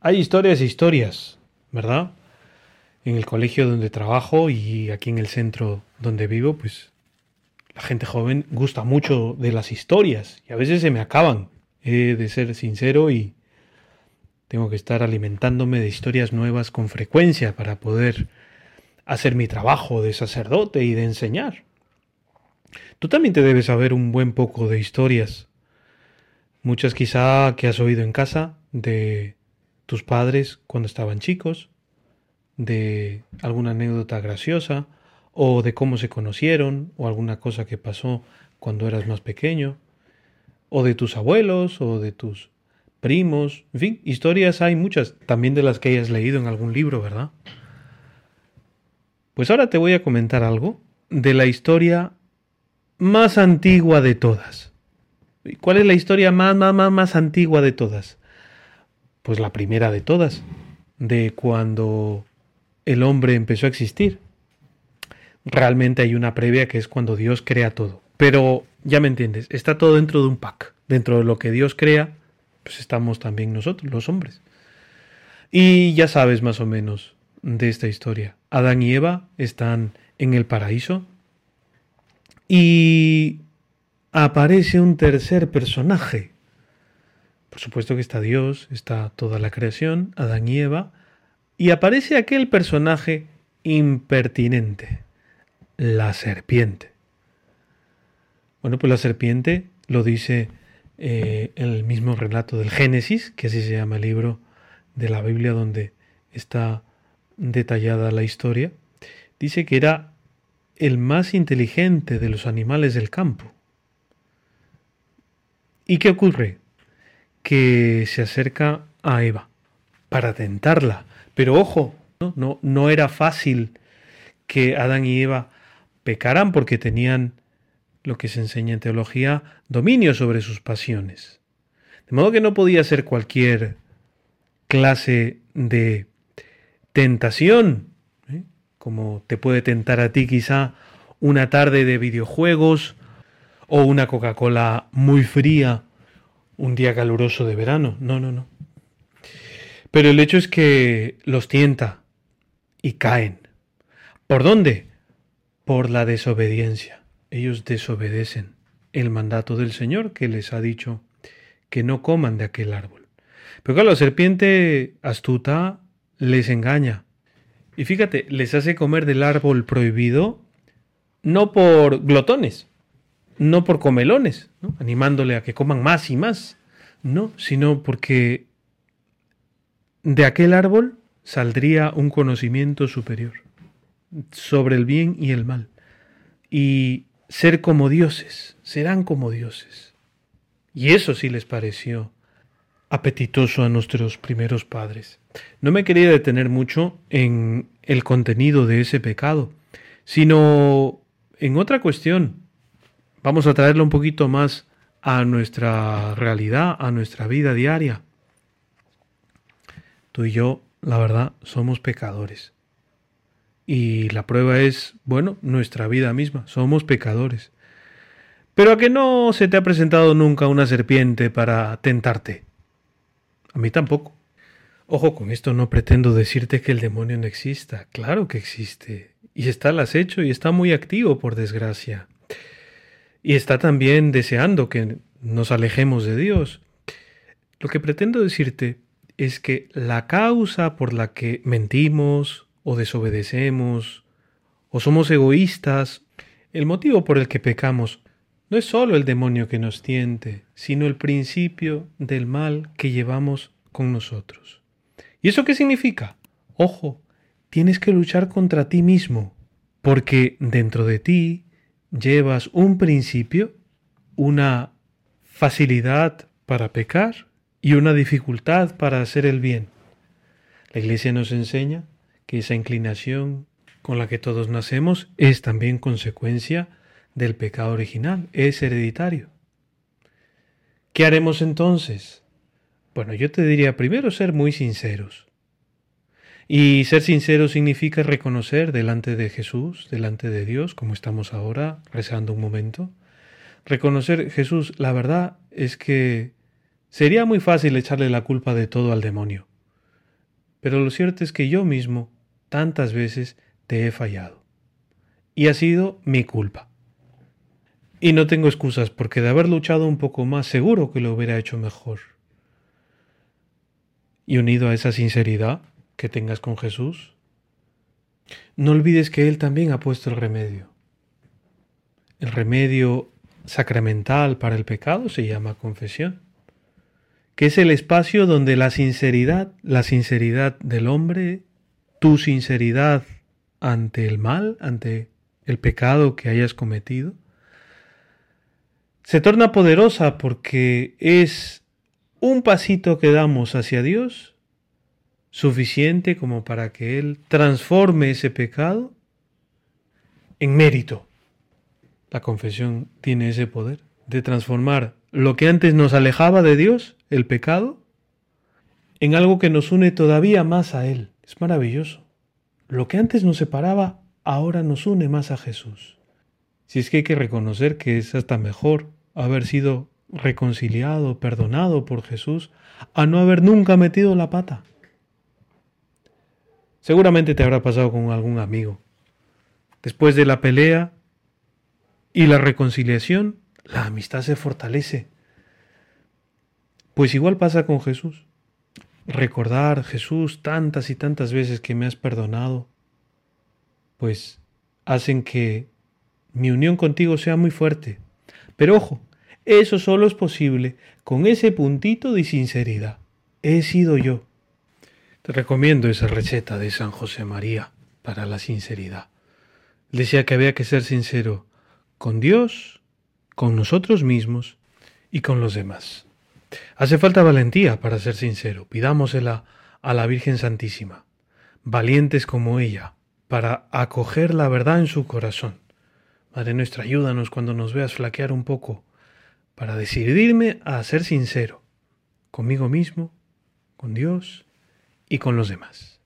Hay historias e historias, ¿verdad? En el colegio donde trabajo y aquí en el centro donde vivo, pues la gente joven gusta mucho de las historias y a veces se me acaban. He de ser sincero y tengo que estar alimentándome de historias nuevas con frecuencia para poder hacer mi trabajo de sacerdote y de enseñar. Tú también te debes saber un buen poco de historias. Muchas quizá que has oído en casa de tus padres cuando estaban chicos, de alguna anécdota graciosa, o de cómo se conocieron, o alguna cosa que pasó cuando eras más pequeño, o de tus abuelos, o de tus primos, en fin, historias hay muchas, también de las que hayas leído en algún libro, ¿verdad? Pues ahora te voy a comentar algo de la historia más antigua de todas. ¿Cuál es la historia más, más, más, más antigua de todas? Pues la primera de todas, de cuando el hombre empezó a existir. Realmente hay una previa que es cuando Dios crea todo. Pero ya me entiendes, está todo dentro de un pack. Dentro de lo que Dios crea, pues estamos también nosotros, los hombres. Y ya sabes más o menos de esta historia. Adán y Eva están en el paraíso y aparece un tercer personaje. Por supuesto que está Dios, está toda la creación, Adán y Eva, y aparece aquel personaje impertinente, la serpiente. Bueno, pues la serpiente lo dice eh, el mismo relato del Génesis, que así se llama el libro de la Biblia donde está detallada la historia, dice que era el más inteligente de los animales del campo. ¿Y qué ocurre? Que se acerca a Eva para tentarla. Pero ojo, no, no, no era fácil que Adán y Eva pecaran porque tenían lo que se enseña en teología, dominio sobre sus pasiones. De modo que no podía ser cualquier clase de tentación, ¿eh? como te puede tentar a ti quizá una tarde de videojuegos o una Coca-Cola muy fría un día caluroso de verano. No, no, no. Pero el hecho es que los tienta y caen. ¿Por dónde? Por la desobediencia ellos desobedecen el mandato del Señor que les ha dicho que no coman de aquel árbol. Pero claro, la serpiente astuta les engaña. Y fíjate, les hace comer del árbol prohibido no por glotones, no por comelones, animándole a que coman más y más, no, sino porque de aquel árbol saldría un conocimiento superior sobre el bien y el mal. Y ser como dioses, serán como dioses. Y eso sí les pareció apetitoso a nuestros primeros padres. No me quería detener mucho en el contenido de ese pecado, sino en otra cuestión. Vamos a traerlo un poquito más a nuestra realidad, a nuestra vida diaria. Tú y yo, la verdad, somos pecadores. Y la prueba es, bueno, nuestra vida misma. Somos pecadores. Pero a que no se te ha presentado nunca una serpiente para tentarte. A mí tampoco. Ojo, con esto no pretendo decirte que el demonio no exista. Claro que existe. Y está al acecho y está muy activo, por desgracia. Y está también deseando que nos alejemos de Dios. Lo que pretendo decirte es que la causa por la que mentimos, o desobedecemos, o somos egoístas, el motivo por el que pecamos no es sólo el demonio que nos tiente, sino el principio del mal que llevamos con nosotros. ¿Y eso qué significa? Ojo, tienes que luchar contra ti mismo, porque dentro de ti llevas un principio, una facilidad para pecar y una dificultad para hacer el bien. La Iglesia nos enseña que esa inclinación con la que todos nacemos es también consecuencia del pecado original, es hereditario. ¿Qué haremos entonces? Bueno, yo te diría primero ser muy sinceros. Y ser sincero significa reconocer delante de Jesús, delante de Dios, como estamos ahora rezando un momento. Reconocer, Jesús, la verdad es que sería muy fácil echarle la culpa de todo al demonio. pero lo cierto es que yo mismo tantas veces te he fallado. Y ha sido mi culpa. Y no tengo excusas porque de haber luchado un poco más seguro que lo hubiera hecho mejor. Y unido a esa sinceridad que tengas con Jesús, no olvides que Él también ha puesto el remedio. El remedio sacramental para el pecado se llama confesión, que es el espacio donde la sinceridad, la sinceridad del hombre, tu sinceridad ante el mal, ante el pecado que hayas cometido, se torna poderosa porque es un pasito que damos hacia Dios suficiente como para que Él transforme ese pecado en mérito. La confesión tiene ese poder de transformar lo que antes nos alejaba de Dios, el pecado, en algo que nos une todavía más a Él. Es maravilloso. Lo que antes nos separaba, ahora nos une más a Jesús. Si es que hay que reconocer que es hasta mejor haber sido reconciliado, perdonado por Jesús, a no haber nunca metido la pata. Seguramente te habrá pasado con algún amigo. Después de la pelea y la reconciliación, la amistad se fortalece. Pues igual pasa con Jesús. Recordar, Jesús, tantas y tantas veces que me has perdonado, pues hacen que mi unión contigo sea muy fuerte. Pero ojo, eso solo es posible con ese puntito de sinceridad. He sido yo. Te recomiendo esa receta de San José María para la sinceridad. Decía que había que ser sincero con Dios, con nosotros mismos y con los demás. Hace falta valentía para ser sincero. Pidámosela a la Virgen Santísima, valientes como ella, para acoger la verdad en su corazón. Madre nuestra, ayúdanos cuando nos veas flaquear un poco para decidirme a ser sincero conmigo mismo, con Dios y con los demás.